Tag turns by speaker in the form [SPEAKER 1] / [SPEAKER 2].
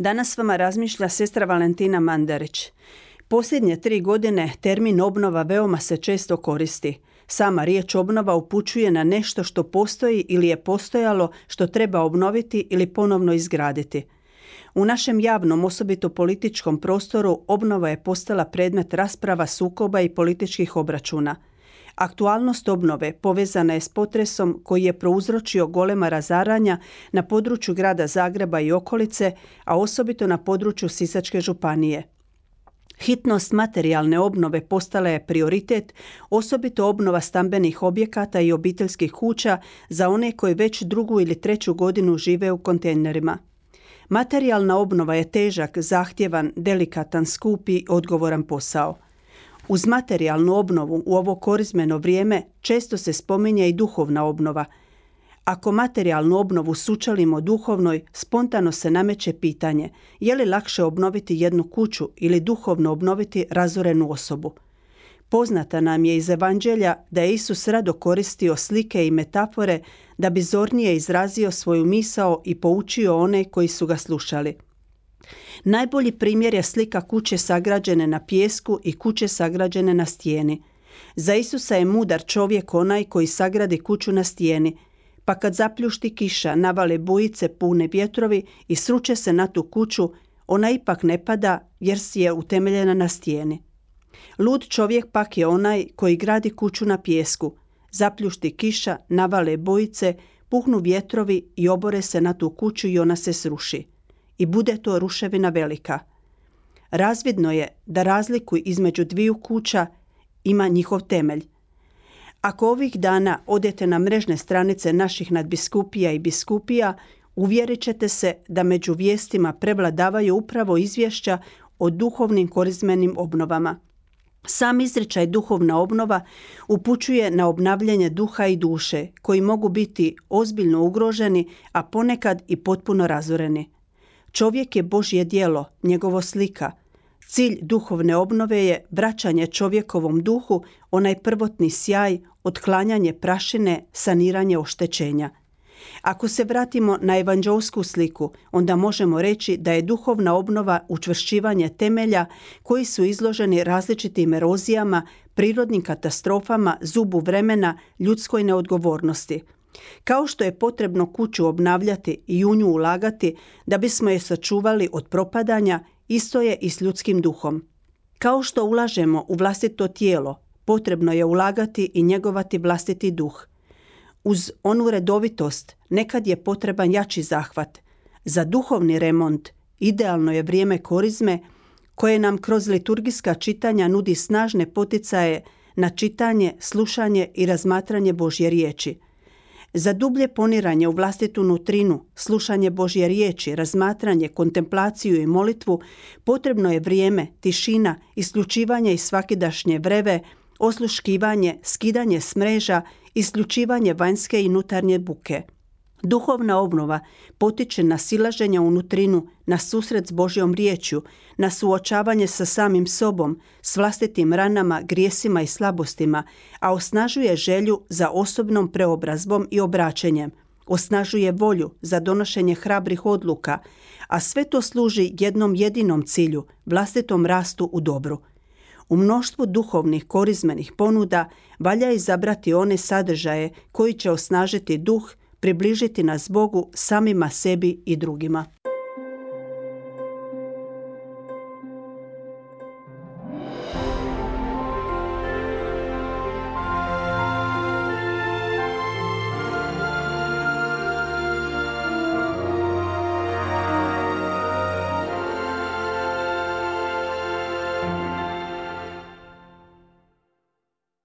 [SPEAKER 1] Danas vama razmišlja sestra Valentina Mandarić. Posljednje tri godine termin obnova veoma se često koristi. Sama riječ obnova upućuje na nešto što postoji ili je postojalo što treba obnoviti ili ponovno izgraditi. U našem javnom, osobito političkom prostoru, obnova je postala predmet rasprava, sukoba i političkih obračuna – Aktualnost obnove povezana je s potresom koji je prouzročio golema razaranja na području grada Zagreba i okolice, a osobito na području Sisačke županije. Hitnost materijalne obnove postala je prioritet, osobito obnova stambenih objekata i obiteljskih kuća za one koji već drugu ili treću godinu žive u kontejnerima. Materijalna obnova je težak, zahtjevan, delikatan, skupi odgovoran posao. Uz materijalnu obnovu u ovo korizmeno vrijeme često se spominje i duhovna obnova. Ako materijalnu obnovu sučalimo duhovnoj, spontano se nameće pitanje je li lakše obnoviti jednu kuću ili duhovno obnoviti razorenu osobu. Poznata nam je iz evanđelja da je Isus rado koristio slike i metafore da bi zornije izrazio svoju misao i poučio one koji su ga slušali. Najbolji primjer je slika kuće sagrađene na pijesku i kuće sagrađene na stijeni. Za Isusa je mudar čovjek onaj koji sagradi kuću na stijeni, pa kad zapljušti kiša, navale bujice, pune vjetrovi i sruče se na tu kuću, ona ipak ne pada jer si je utemeljena na stijeni. Lud čovjek pak je onaj koji gradi kuću na pijesku. Zapljušti kiša, navale bojice, puhnu vjetrovi i obore se na tu kuću i ona se sruši i bude to ruševina velika. Razvidno je da razliku između dviju kuća ima njihov temelj. Ako ovih dana odete na mrežne stranice naših nadbiskupija i biskupija, uvjerit ćete se da među vijestima prevladavaju upravo izvješća o duhovnim korizmenim obnovama. Sam izričaj duhovna obnova upućuje na obnavljanje duha i duše, koji mogu biti ozbiljno ugroženi, a ponekad i potpuno razoreni. Čovjek je Božje dijelo, njegovo slika. Cilj duhovne obnove je vraćanje čovjekovom duhu, onaj prvotni sjaj, otklanjanje prašine, saniranje oštećenja. Ako se vratimo na evanđelsku sliku, onda možemo reći da je duhovna obnova učvršćivanje temelja koji su izloženi različitim erozijama, prirodnim katastrofama, zubu vremena, ljudskoj neodgovornosti – kao što je potrebno kuću obnavljati i u nju ulagati da bismo je sačuvali od propadanja, isto je i s ljudskim duhom. Kao što ulažemo u vlastito tijelo, potrebno je ulagati i njegovati vlastiti duh. Uz onu redovitost nekad je potreban jači zahvat. Za duhovni remont idealno je vrijeme korizme koje nam kroz liturgijska čitanja nudi snažne poticaje na čitanje, slušanje i razmatranje Božje riječi – za dublje poniranje u vlastitu nutrinu, slušanje Božje riječi, razmatranje, kontemplaciju i molitvu, potrebno je vrijeme, tišina, isključivanje iz svakidašnje vreve, osluškivanje, skidanje s isključivanje vanjske i nutarnje buke – Duhovna obnova potiče na silaženje u nutrinu, na susret s Božjom riječju, na suočavanje sa samim sobom, s vlastitim ranama, grijesima i slabostima, a osnažuje želju za osobnom preobrazbom i obraćenjem. Osnažuje volju za donošenje hrabrih odluka, a sve to služi jednom jedinom cilju, vlastitom rastu u dobru. U mnoštvu duhovnih korizmenih ponuda valja izabrati one sadržaje koji će osnažiti duh približiti nas Bogu samima sebi i drugima.